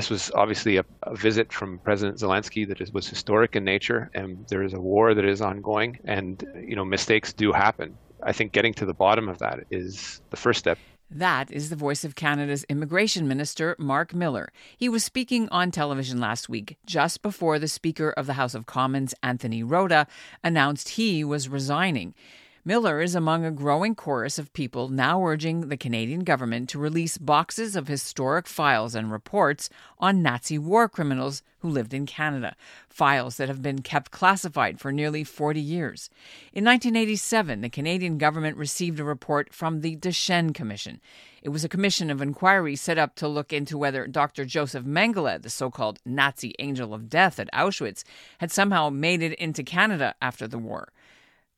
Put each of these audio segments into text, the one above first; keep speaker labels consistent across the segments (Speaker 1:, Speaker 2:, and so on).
Speaker 1: this was obviously a, a, visit from President Zelensky that is, was historic in nature, and there is a war that is ongoing, and you know mistakes do happen. I think getting to the bottom of that is the first step.
Speaker 2: That is the voice of Canada's Immigration Minister, Mark Miller. He was speaking on television last week, just before the Speaker of the House of Commons, Anthony Rota, announced he was resigning. Miller is among a growing chorus of people now urging the Canadian government to release boxes of historic files and reports on Nazi war criminals who lived in Canada, files that have been kept classified for nearly 40 years. In 1987, the Canadian government received a report from the Deschênes Commission. It was a commission of inquiry set up to look into whether Dr. Joseph Mengele, the so called Nazi angel of death at Auschwitz, had somehow made it into Canada after the war.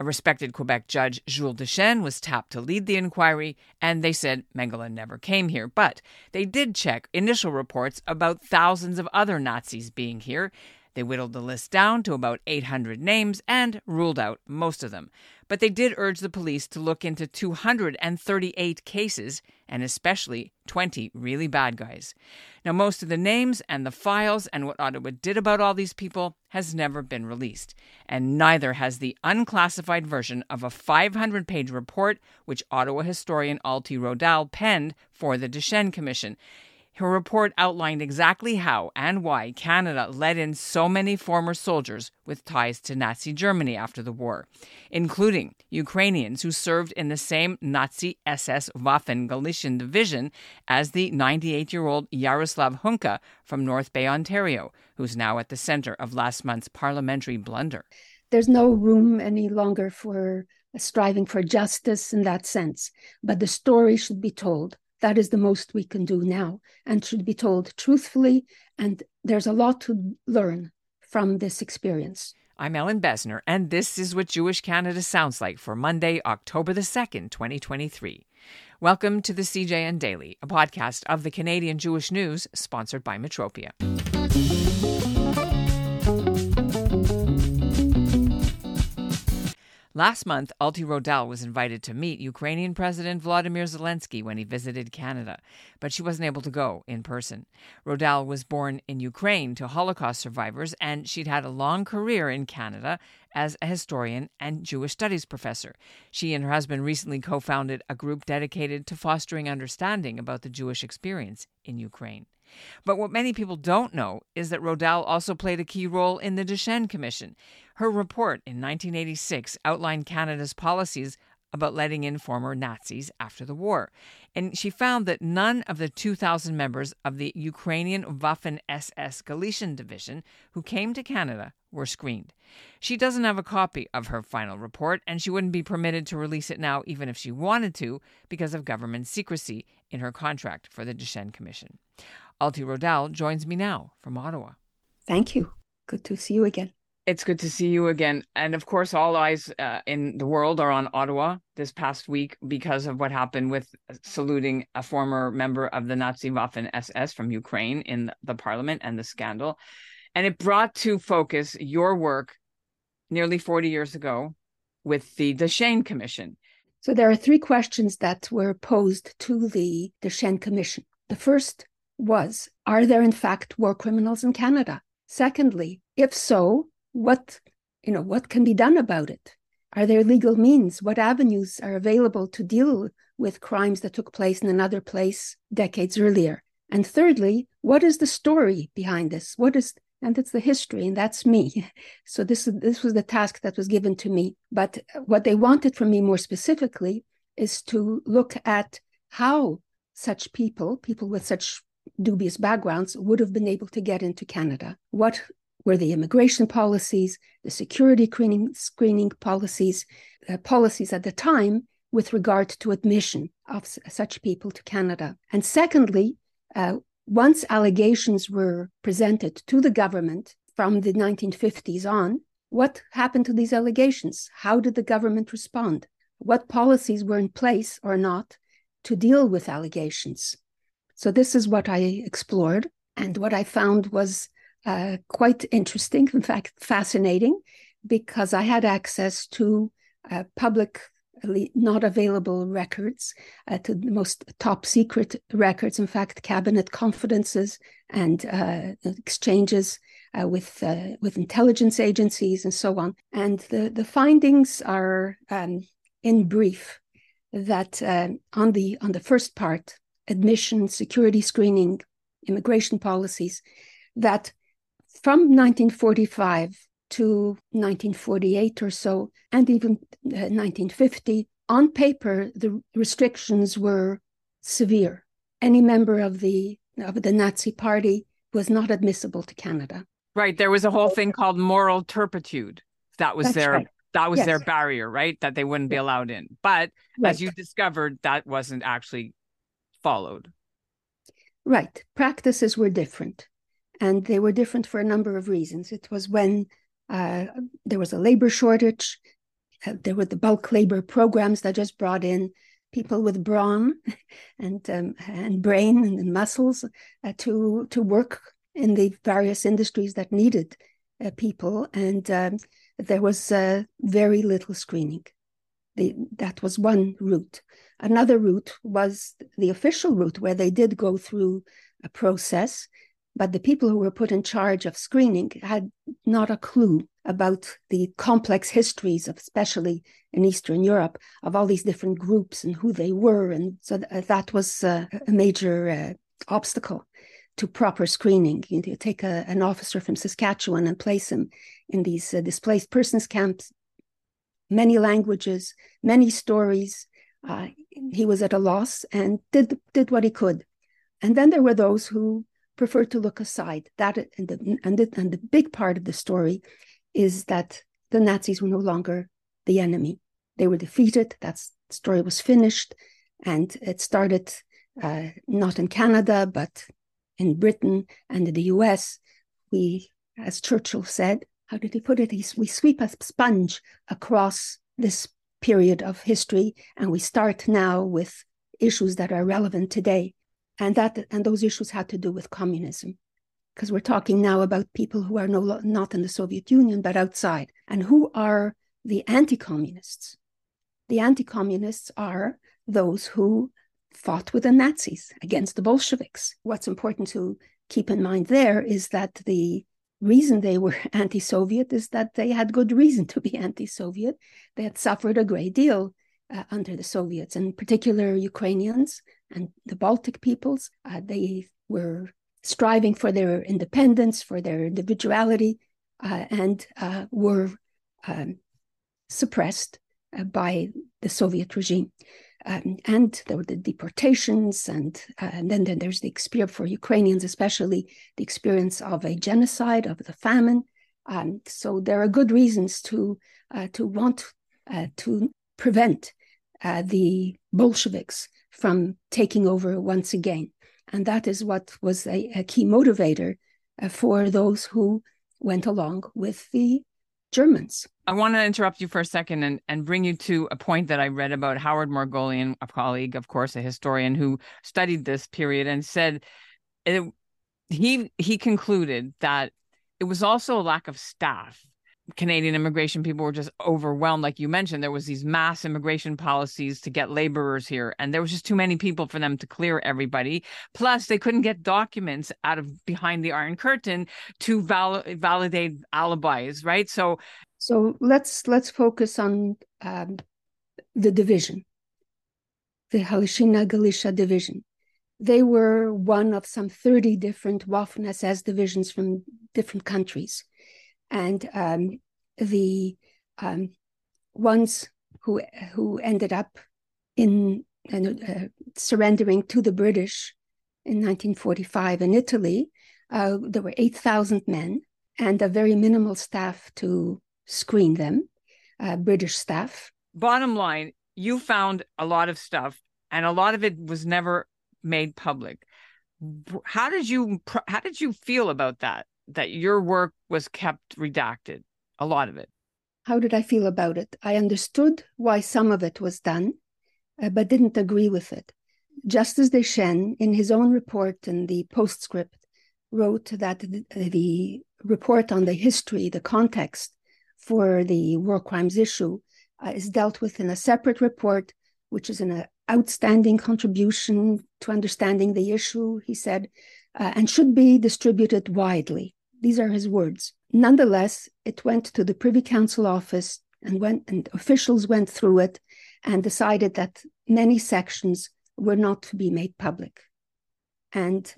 Speaker 2: A respected Quebec judge, Jules Deschênes, was tapped to lead the inquiry, and they said Mengele never came here. But they did check initial reports about thousands of other Nazis being here. They whittled the list down to about 800 names and ruled out most of them. But they did urge the police to look into 238 cases and especially 20 really bad guys. Now, most of the names and the files and what Ottawa did about all these people has never been released, and neither has the unclassified version of a 500 page report which Ottawa historian Alti Rodal penned for the Deschênes Commission. Her report outlined exactly how and why Canada let in so many former soldiers with ties to Nazi Germany after the war, including Ukrainians who served in the same Nazi SS Waffen Galician division as the 98 year old Yaroslav Hunka from North Bay, Ontario, who's now at the center of last month's parliamentary blunder.
Speaker 3: There's no room any longer for striving for justice in that sense, but the story should be told that is the most we can do now and should be told truthfully. And there's a lot to learn from this experience.
Speaker 2: I'm Ellen Bessner, and this is what Jewish Canada sounds like for Monday, October the 2nd, 2023. Welcome to the CJN Daily, a podcast of the Canadian Jewish News, sponsored by Metropia. Last month, Alti Rodal was invited to meet Ukrainian President Vladimir Zelensky when he visited Canada, but she wasn't able to go in person. Rodal was born in Ukraine to Holocaust survivors, and she'd had a long career in Canada as a historian and Jewish studies professor. She and her husband recently co founded a group dedicated to fostering understanding about the Jewish experience in Ukraine. But what many people don't know is that Rodal also played a key role in the Deschênes Commission. Her report in 1986 outlined Canada's policies about letting in former Nazis after the war. And she found that none of the 2,000 members of the Ukrainian Waffen SS Galician Division who came to Canada were screened. She doesn't have a copy of her final report, and she wouldn't be permitted to release it now, even if she wanted to, because of government secrecy in her contract for the Deschênes Commission. Alti Rodal joins me now from Ottawa.
Speaker 3: Thank you. Good to see you again.
Speaker 2: It's good to see you again. And of course, all eyes uh, in the world are on Ottawa this past week because of what happened with saluting a former member of the Nazi Waffen SS from Ukraine in the parliament and the scandal. And it brought to focus your work nearly 40 years ago with the Deschênes Commission.
Speaker 3: So there are three questions that were posed to the Deschênes Commission. The first was Are there, in fact, war criminals in Canada? Secondly, if so, what you know what can be done about it? Are there legal means? What avenues are available to deal with crimes that took place in another place decades earlier? And thirdly what is the story behind this? What is and it's the history and that's me. So this this was the task that was given to me. But what they wanted from me more specifically is to look at how such people people with such dubious backgrounds would have been able to get into Canada. What were the immigration policies, the security screening, screening policies, uh, policies at the time with regard to admission of s- such people to Canada. And secondly, uh, once allegations were presented to the government from the 1950s on, what happened to these allegations? How did the government respond? What policies were in place or not to deal with allegations? So, this is what I explored. And what I found was uh, quite interesting, in fact, fascinating, because I had access to uh, public not available records uh, to the most top secret records, in fact, cabinet confidences and uh, exchanges uh, with uh, with intelligence agencies and so on. And the, the findings are, um, in brief, that on the on the first part, admission, security screening, immigration policies, that from 1945 to 1948 or so, and even 1950, uh, on paper, the restrictions were severe. Any member of the of the Nazi Party was not admissible to Canada.
Speaker 2: Right. There was a whole thing called moral turpitude. That was
Speaker 3: That's
Speaker 2: their
Speaker 3: right.
Speaker 2: that was
Speaker 3: Yes.
Speaker 2: their barrier, right? That they wouldn't be allowed in. But
Speaker 3: Right.
Speaker 2: as you discovered, that wasn't actually followed.
Speaker 3: Right. Practices were different. And they were different for a number of reasons. It was when uh, there was a labor shortage, uh, there were the bulk labor programs that just brought in people with brawn and um, and brain and muscles uh, to to work in the various industries that needed uh, people, and um, there was uh, very little screening. The, that was one route. Another route was the official route, where they did go through a process, but the people who were put in charge of screening had not a clue about the complex histories of, especially in Eastern Europe, of all these different groups and who they were, and so th- that was uh, a major uh, obstacle to proper screening. You, you take a, an officer from Saskatchewan and place him in these uh, displaced persons camps, many languages, many stories. Uh, he was at a loss and did did what he could. And then there were those who preferred to look aside. That and the, and the, and the big part of the story is that the Nazis were no longer the enemy. They were defeated. That story was finished, and it started uh, not in Canada but in Britain and in the U.S. We, as Churchill said, how did he put it? He, we sweep a sponge across this period of history, and we start now with issues that are relevant today, and that and those issues had to do with communism, because we're talking now about people who are no not in the Soviet Union but outside, and who are the anti-communists. The anti-communists are those who fought with the Nazis against the Bolsheviks. What's important to keep in mind there is that the reason they were anti Soviet is that they had good reason to be anti Soviet. They had suffered a great deal uh, under the Soviets, in particular Ukrainians and the Baltic peoples. Uh, they were striving for their independence, for their individuality, uh, and uh, were um, suppressed uh, by the Soviet regime. Um, and there were the deportations, and, uh, and then, then there's the experience for Ukrainians, especially the experience of a genocide, of the famine. Um, so there are good reasons to uh, to want uh, to prevent uh, the Bolsheviks from taking over once again, and that is what was a, a key motivator uh, for those who went along with the Germans.
Speaker 2: I want to interrupt you for a second and, and bring you to a point that I read about Howard Margolian, a colleague, of course, a historian who studied this period and said it, he he concluded that it was also a lack of staff. Canadian immigration people were just overwhelmed, like you mentioned. There was these mass immigration policies to get laborers here, and there was just too many people for them to clear everybody. Plus, they couldn't get documents out of behind the Iron Curtain to val- validate alibis, right? So
Speaker 3: so let's let's focus on um, the division, the Halychyna Galicia division. They were one of some 30 different Waffen SS divisions from different countries. And um, the um, ones who, who ended up in uh, surrendering to the British in 1945 in Italy, uh, there were 8,000 men and a very minimal staff to screen them, uh, British staff.
Speaker 2: Bottom line, you found a lot of stuff, and a lot of it was never made public. How did you how did you feel about that? That your work was kept redacted, a lot of it.
Speaker 3: How did I feel about it? I understood why some of it was done, uh, but didn't agree with it. Justice Deschênes, in his own report in the postscript, wrote that the, the report on the history, the context for the war crimes issue uh, is dealt with in a separate report, which is an uh, outstanding contribution to understanding the issue, he said, uh, and should be distributed widely. These are his words. Nonetheless, it went to the Privy Council office and went and officials went through it and decided that many sections were not to be made public. And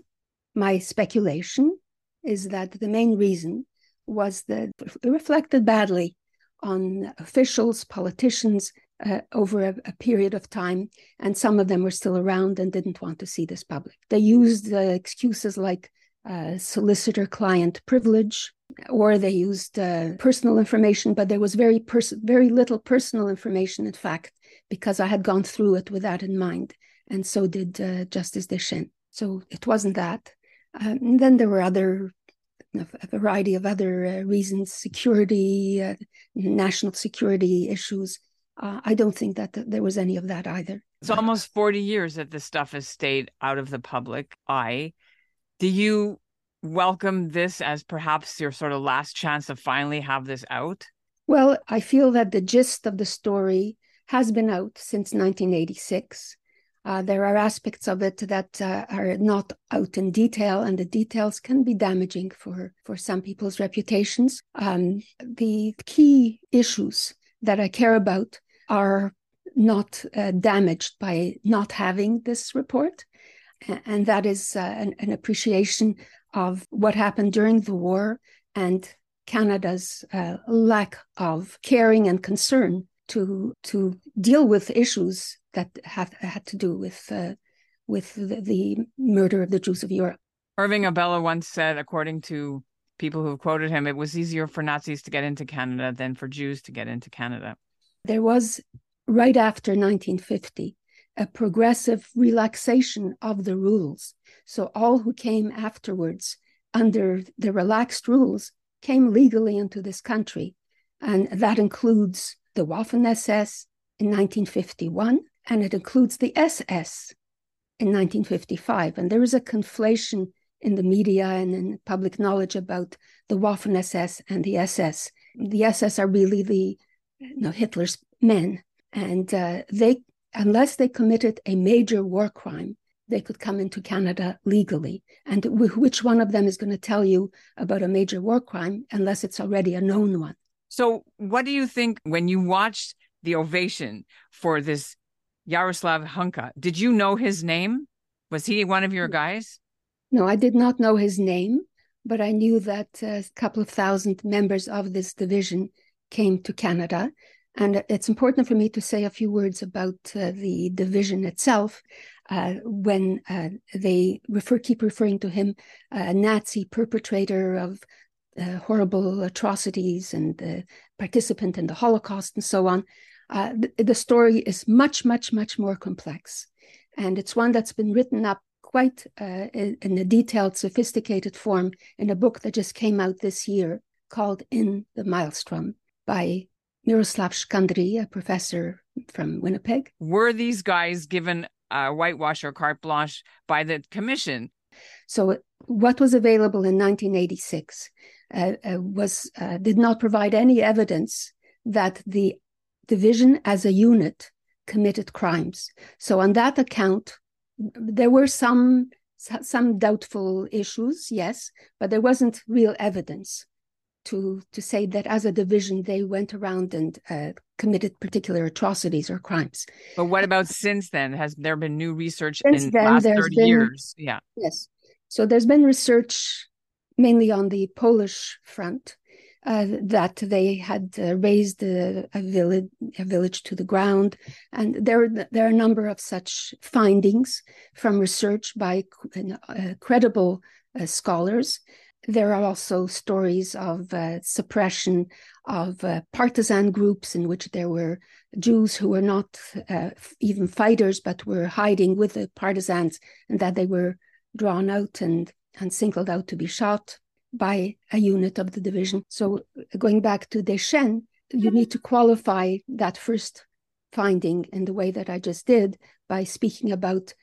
Speaker 3: my speculation is that the main reason was that it reflected badly on officials, politicians uh, over a, a, period of time, and some of them were still around and didn't want to see this public. They used uh, excuses like uh, solicitor client privilege, or they used uh, personal information, but there was very pers- very little personal information, in fact, because I had gone through it with that in mind, and so did uh, Justice Deschênes. So it wasn't that. Um, and then there were other a variety of other uh, reasons, security, uh, national security issues. Uh, I don't think that th- there was any of that either.
Speaker 2: It's almost 40 years that this stuff has stayed out of the public eye. Do you welcome this as perhaps your sort of last chance to finally have this out?
Speaker 3: Well, I feel that the gist of the story has been out since 1986. Uh, there are aspects of it that uh, are not out in detail, and the details can be damaging for, for some people's reputations. Um, the key issues that I care about are not uh, damaged by not having this report, and that is uh, an, an, appreciation of what happened during the war and Canada's uh, lack of caring and concern to to deal with issues that have had to do with uh, with the, the, murder of the Jews of Europe.
Speaker 2: Irving Abella once said, according to people who have quoted him, it was easier for Nazis to get into Canada than for Jews to get into Canada.
Speaker 3: There was right after 1950 a progressive relaxation of the rules. So all who came afterwards under the relaxed rules came legally into this country. And that includes the Waffen SS in 1951, and it includes the SS in 1955. And there is a conflation in the media and in public knowledge about the Waffen SS and the SS. The SS are really the you know, Hitler's men, and uh, they, unless they committed a major war crime, they could come into Canada legally. And which one of them is going to tell you about a major war crime unless it's already a known one?
Speaker 2: So, what do you think when you watched the ovation for this Yaroslav Hunka. Did you know his name? Was he one of your guys?
Speaker 3: No, I did not know his name, but I knew that a couple of thousand members of this division came to Canada. And it's important for me to say a few words about uh, the division itself. Uh, when uh, they refer, keep referring to him, a Nazi perpetrator of uh, horrible atrocities and the participant in the Holocaust and so on uh, the, the, story is much, much, much more complex. And it's one that's been written up quite uh, in a detailed, sophisticated form in a book that just came out this year called In the Maelstrom by Myroslav Shkandrij, a professor from Winnipeg.
Speaker 2: Were these guys given a whitewash or carte blanche by the commission?
Speaker 3: So, what was available in 1986 uh, uh, was uh, did not provide any evidence that the division as a unit committed crimes. So on that account, there were some some doubtful issues, yes, but there wasn't real evidence to to say that as a division they went around and uh, committed particular atrocities or crimes.
Speaker 2: But what about since then? Has there been new research since in the last thirty been, years? Yeah.
Speaker 3: Yes. So there's been research mainly on the Polish front uh, that they had uh, raised a, a, village a village to the ground, and there there are a number of such findings from research by uh, credible uh, scholars. There are also stories of uh, suppression of uh, partisan groups in which there were Jews who were not even fighters but were hiding with the partisans, and that they were drawn out and and singled out to be shot by a unit of the division. So going back to Deschênes, you need to qualify that first finding in the way that I just did by speaking about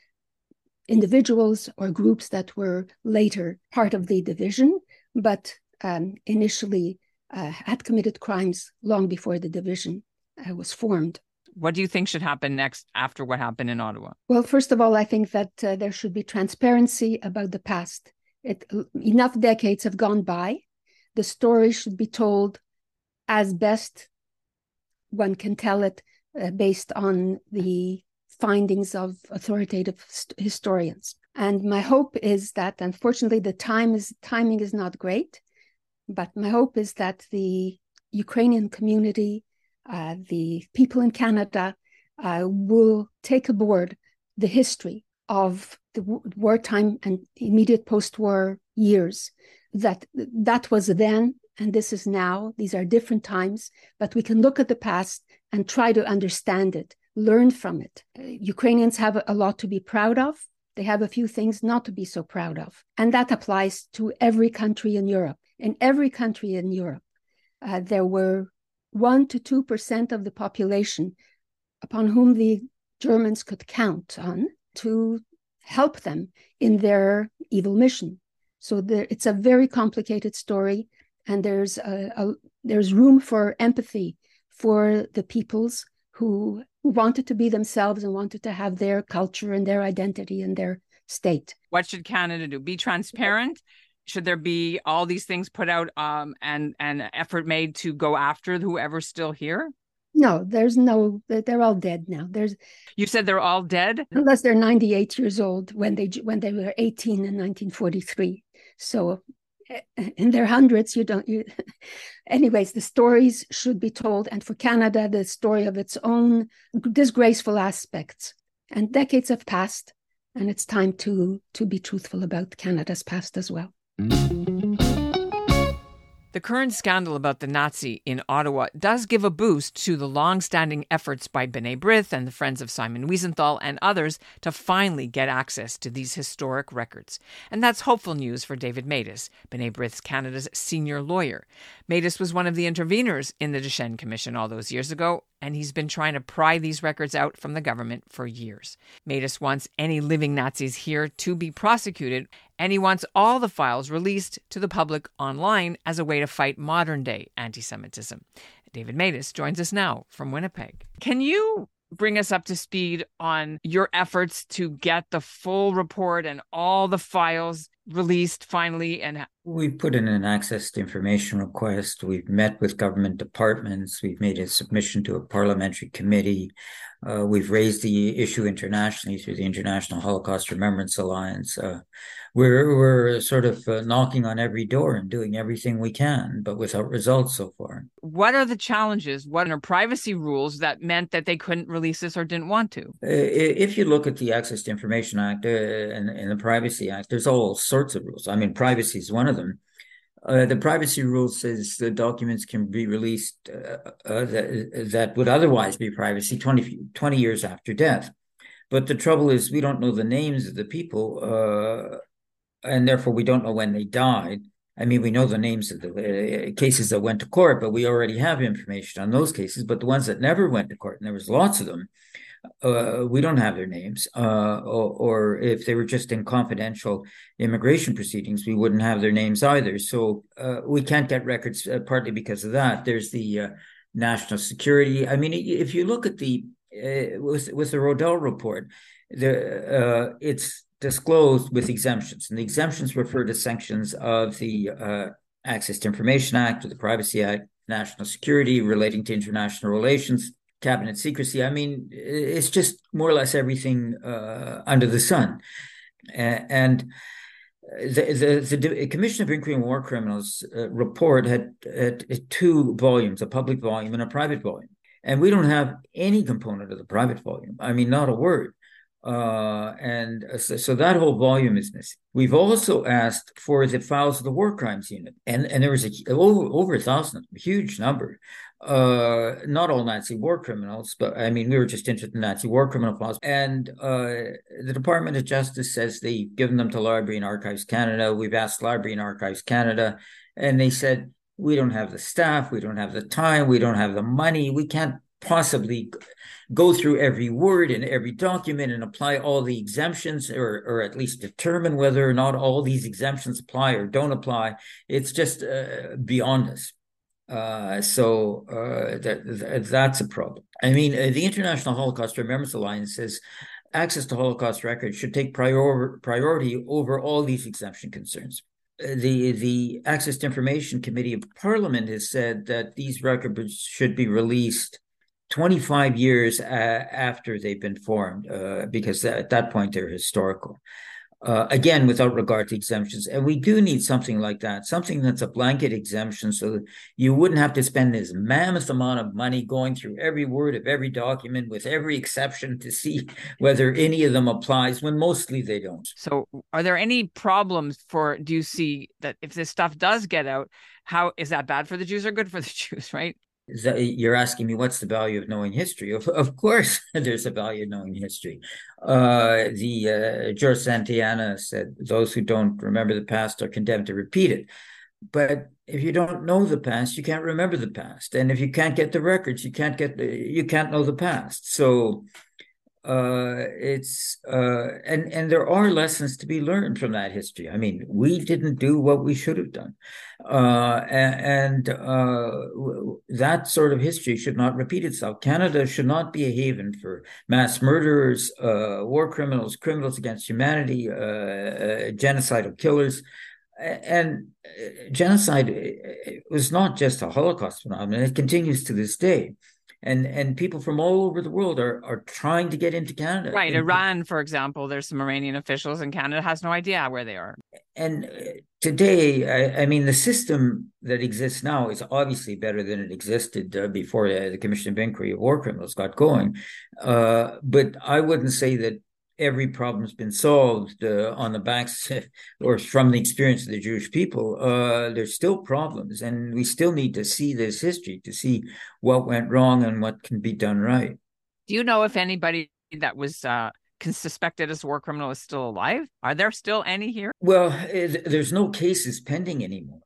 Speaker 3: individuals or groups that were later part of the division, but um, initially uh, had committed crimes long before the division. uh, was formed.
Speaker 2: What do you think should happen next after what happened in Ottawa?
Speaker 3: Well, first of all, I think that uh, there should be transparency about the past. It, enough decades have gone by. The story should be told as best one can tell it uh, based on the findings of authoritative historians. And my hope is that, unfortunately, the time is timing is not great, but my hope is that the Ukrainian community, uh, the people in Canada, uh, will take aboard the history of the wartime and immediate post-war years. That that was then, and this is now. These are different times, but we can look at the past and try to understand it, learn from it. Uh, Ukrainians have a lot to be proud of. They have a few things not to be so proud of. And that applies to every country in Europe. In every country in Europe, uh, there were 1% to 2% of the population upon whom the Germans could count on to help them in their evil mission. So there, it's a very complicated story, and there's a, a, there's room for empathy for the peoples who wanted to be themselves and wanted to have their culture and their identity and their state.
Speaker 2: What should Canada do? Be transparent? Should there be all these things put out um, and and effort made to go after whoever's still here?
Speaker 3: No, there's no. They're all dead now. There's.
Speaker 2: You said they're all dead,
Speaker 3: unless they're 98 years old when they when they were 18 in 1943. So in their hundreds you don't you anyways the stories should be told. And for canada the story of its own disgraceful aspects and decades have passed and it's time to to be truthful about canada's past as well mm.
Speaker 2: The current scandal about the Nazi in Ottawa does give a boost to the long standing efforts by B'nai B'rith and the Friends of Simon Wiesenthal and others to finally get access to these historic records. And that's hopeful news for David Matas, B'nai B'rith's Canada's senior lawyer. Matas was one of the interveners in the Deschênes Commission all those years ago, and he's been trying to pry these records out from the government for years. Matas wants any living Nazis here to be prosecuted, and he wants all the files released to the public online as a way to fight modern day anti Semitism. David Matas joins us now from Winnipeg. Can you bring us up to speed on your efforts to get the full report and all the files released finally and
Speaker 4: we've put in an access to information request we've met with government departments we've made a submission to a parliamentary committee uh, we've raised the issue internationally through the international holocaust remembrance alliance uh, we're we're sort of uh, knocking on every door and doing everything we can, but without results so far.
Speaker 2: What are the challenges? What are privacy rules that meant that they couldn't release this or didn't want to?
Speaker 4: Uh, if you look at the Access to Information Act uh, and, and, the Privacy Act, there's all sorts of rules. I mean, privacy is one of them. Uh, the privacy rule says the documents can be released uh, uh, that, that, would otherwise be privacy 20, 20, years after death. But the trouble is, we don't know the names of the people and therefore we don't know when they died. I mean, we know the names of the uh, cases that went to court, but we already have information on those cases. But the ones that never went to court, and there was lots of them, uh, we don't have their names. Uh, or, or, if they were just in confidential immigration proceedings, we wouldn't have their names either. So uh, we can't get records uh, partly because of that. There's the uh, national security. I mean, if you look at the with with the Rodal report, the it's disclosed with exemptions. And the exemptions refer to sanctions of the uh, Access to Information Act or the Privacy Act, national security relating to international relations, cabinet secrecy. I mean, it's just more or less everything uh, under the sun. And the, the, the Commission of Inquiry on War Criminals uh, report had, had two volumes, a public volume and a private volume. And we don't have any component of the private volume. I mean, not a word. Uh, and so, so, that whole volume is missing. We've also asked for the files of the war crimes unit, and, and there was a, over, over a thousand, a huge number. Uh, not all Nazi war criminals, but I mean, we were just interested in Nazi war criminal files. And uh, the Department of Justice says they've given them to Library and Archives Canada. We've asked Library and Archives Canada, and they said, we don't have the staff, we don't have the time, we don't have the money, we can't possibly go through every word and every document and apply all the exemptions or, or at least determine whether or not all these exemptions apply or don't apply. It's just uh, beyond us. Uh, so uh, that, that, that's a problem. I mean, uh, the International Holocaust Remembrance Alliance says access to Holocaust records should take prior, priority over all these exemption concerns. Uh, the the Access to Information Committee of Parliament has said that these records should be released 25 years after they've been formed, uh, because at that point they're historical uh, again, without regard to exemptions. And we do need something like that, something that's a blanket exemption so that you wouldn't have to spend this mammoth amount of money going through every word of every document with every exception to see whether any of them applies when mostly they don't.
Speaker 2: So, are there any problems for, do you see that if this stuff does get out, how is that bad for the Jews or good for the Jews, right?
Speaker 4: You're asking me what's the value of knowing history. Of, of course, there's a value of knowing history. Uh, the uh, George Santayana said, "Those who don't remember the past are condemned to repeat it." But if you don't know the past, you can't remember the past, and if you can't get the records, you can't get the, you can't know the past. So uh, it's uh, and and there are lessons to be learned from that history. I mean, we didn't do what we should have done, uh, and, and uh, that sort of history should not repeat itself. Canada should not be a haven for mass murderers, uh, war criminals, criminals against humanity, uh, genocidal killers. And genocide was not just a Holocaust phenomenon; it continues to this day and and people from all over the world are are trying to get into Canada.
Speaker 2: Right, Iran, for example, there's some Iranian officials, and Canada has no idea where they are.
Speaker 4: And uh, today, I, I mean, the system that exists now is obviously better than it existed uh, before the, the, Commission of Inquiry of War Criminals got going. Uh, but I wouldn't say that every problem's been solved uh, on the backs or from the experience of the Jewish people. Uh, there's still problems, and we still need to see this history to see what went wrong and what can be done right.
Speaker 2: Do you know if anybody that was uh, suspected as a war criminal is still alive? Are there still any here?
Speaker 4: Well, it, there's no cases pending anymore.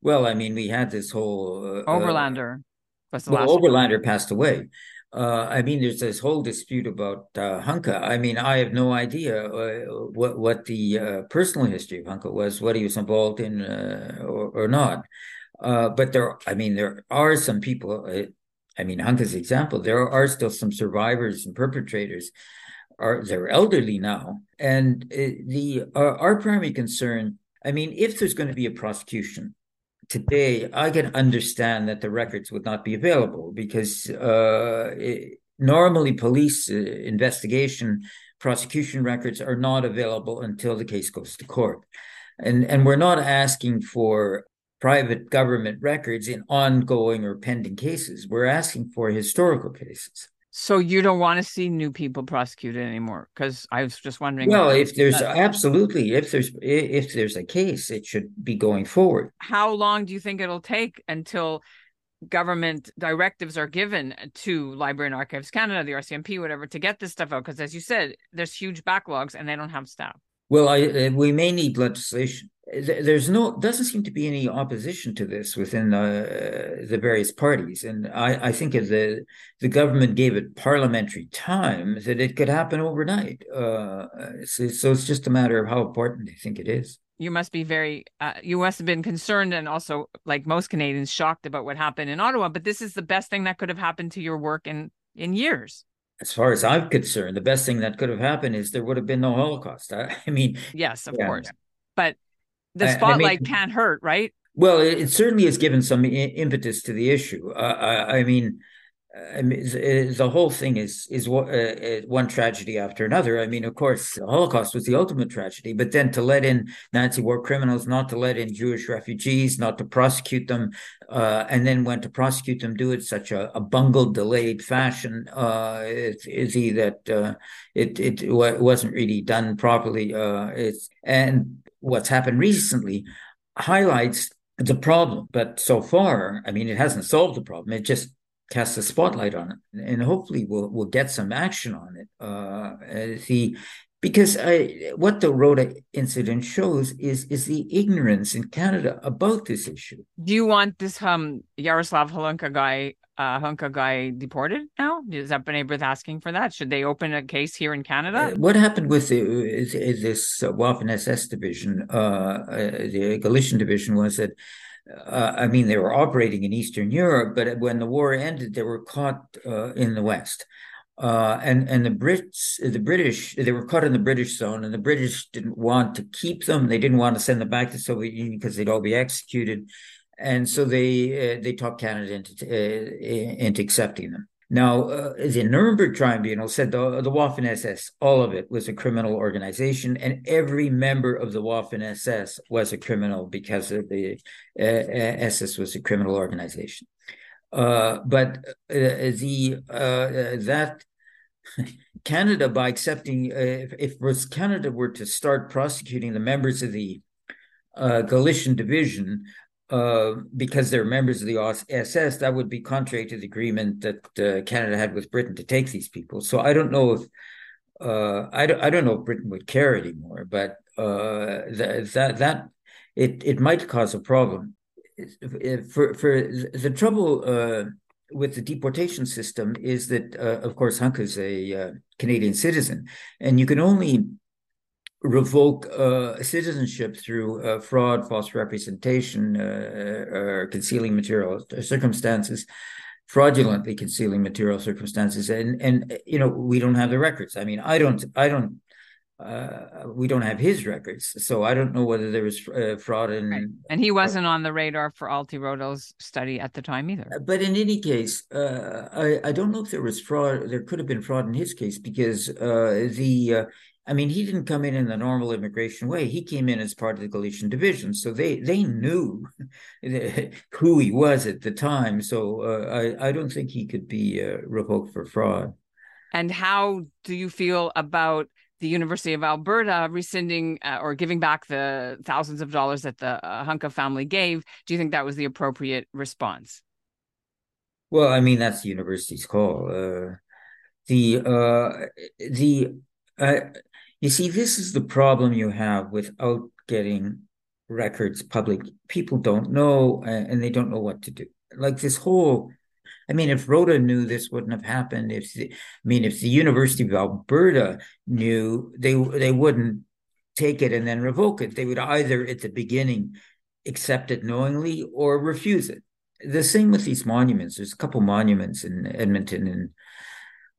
Speaker 4: Well, I mean, we had this whole
Speaker 2: uh, Oberlander.
Speaker 4: well, Oberlander one. passed away. Uh, I mean, there's this whole dispute about uh, Hunka. I mean, I have no idea uh, what what the uh, personal history of Hunka was, what he was involved in uh, or, or, not. Uh, but there, I mean, there are some people. I mean, Hunka's example. There are still some survivors and perpetrators. Are they're elderly now, and the our primary concern. I mean, if there's going to be a prosecution, today, I can understand that the records would not be available because uh, it, normally police uh, investigation prosecution records are not available until the case goes to court. And, and we're not asking for private government records in ongoing or pending cases. We're asking for historical cases.
Speaker 2: So you don't want to see new people prosecuted anymore? Because I was just wondering.
Speaker 4: Well, if there's that. absolutely, if there's if there's a case, it should be going forward.
Speaker 2: How long do you think it'll take until government directives are given to Library and Archives Canada, the RCMP, whatever, to get this stuff out? Because as you said, there's huge backlogs and they don't have staff.
Speaker 4: Well, I, uh, we may need legislation. There's no doesn't seem to be any opposition to this within the, the various parties, and I, I think if the the government gave it parliamentary time, that it could happen overnight. Uh, so, so, it's just a matter of how important they think it is.
Speaker 2: You must be very, uh, you must have been concerned and also, like most Canadians, shocked about what happened in Ottawa. But this is the best thing that could have happened to your work in in years
Speaker 4: as far as I'm concerned, the best thing that could have happened is there would have been no Holocaust. I, I mean,
Speaker 2: yes, of yeah. course, but the spotlight I mean, can't hurt, right?
Speaker 4: Well, it, it, certainly has given some impetus to the issue. Uh, I, I, mean, I mean, the whole thing is is uh, uh, one tragedy after another. I mean, of course, the Holocaust was the ultimate tragedy, but then to let in Nazi war criminals, not to let in Jewish refugees, not to prosecute them, uh, and then when to prosecute them, do it such a, a bungled, delayed fashion, uh, is he that uh, it it wasn't really done properly. Uh, it's and what's happened recently highlights the problem. But so far, I mean, it hasn't solved the problem. It just cast a spotlight on it, and hopefully we'll we'll get some action on it. Uh, the because I, what the Rota incident shows is is the ignorance in Canada about this issue.
Speaker 2: Do you want this um Yaroslav Halunka guy uh Hunka guy deported now? Is that B'nai B'rith asking for that? Should they open a case here in Canada? Uh,
Speaker 4: what happened with the, is, is this uh, Waffen SS division, uh, uh, the Galician division, was that uh, I mean, they were operating in Eastern Europe, but when the war ended, they were caught uh, in the West. Uh, and and the Brits, the British, they were caught in the British zone, and the British didn't want to keep them. They didn't want to send them back to the Soviet Union because they'd all be executed, and so they uh, they talked Canada into uh, into accepting them. Now, uh, the Nuremberg Tribunal said the, the Waffen SS, all of it was a criminal organization, and every member of the Waffen SS was a criminal because of the uh, SS was a criminal organization. Uh, but uh, the uh, that Canada, by accepting, uh, if, if Canada were to start prosecuting the members of the Galician division uh, because they're members of the SS, that would be contrary to the agreement that uh, Canada had with Britain to take these people. So I don't know if uh, I don't I don't know if Britain would care anymore, but uh, that that that it it might cause a problem. For for the trouble uh, with the deportation system is that, of course, Hunk is a Canadian citizen, and you can only revoke uh, citizenship through uh, fraud, false representation, uh, or concealing material circumstances, fraudulently concealing material circumstances, and and you know we don't have the records. I mean, I don't, I don't. Uh, we don't have his records, so I don't know whether there was uh, fraud and right.
Speaker 2: and he wasn't on the radar for Alti Rodal's study at the time either.
Speaker 4: But in any case, uh, I I don't know if there was fraud. There could have been fraud in his case because the I mean, he didn't come in in the normal immigration way. He came in as part of the Galician division, so they they knew who he was at the time. So uh, I I don't think he could be uh, revoked for fraud.
Speaker 2: And how do you feel about the University of Alberta rescinding uh, or giving back the thousands of dollars that the uh, Hunka family gave? Do you think that was the appropriate response?
Speaker 4: Well, I mean, that's the university's call. Uh, the uh, the uh, you see, this is the problem you have without getting records public. People don't know uh, and they don't know what to do. Like this whole I mean, if Rota knew this wouldn't have happened. If the, I mean, if the University of Alberta knew, they they wouldn't take it and then revoke it. They would either at the beginning accept it knowingly or refuse it. The same with these monuments. There's a couple monuments in Edmonton and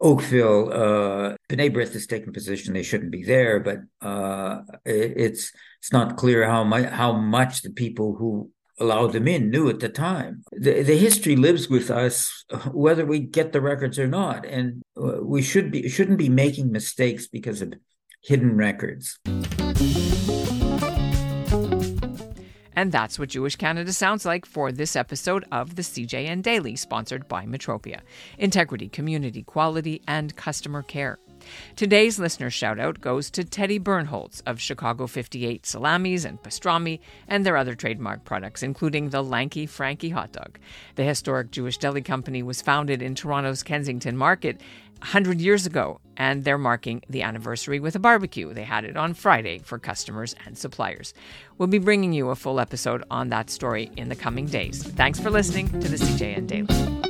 Speaker 4: Oakville, uh, B'nai B'rith has taken position they shouldn't be there, but uh, it, it's it's not clear how much how much the people who allowed them in knew at the time. The, the history lives with us whether we get the records or not, and uh, we should be shouldn't be making mistakes because of hidden records.
Speaker 2: And that's what Jewish Canada sounds like for this episode of the CJN Daily, sponsored by Metropia Integrity, Community, Quality, and Customer Care. Today's listener shout out goes to Teddy Bernholtz of Chicago 58 Salamis and Pastrami and their other trademark products, including the Lanky Frankie hot dog. The historic Jewish deli company was founded in Toronto's Kensington Market 100 years ago, and they're marking the anniversary with a barbecue. They had it on Friday for customers and suppliers. We'll be bringing you a full episode on that story in the coming days. Thanks for listening to the CJN Daily.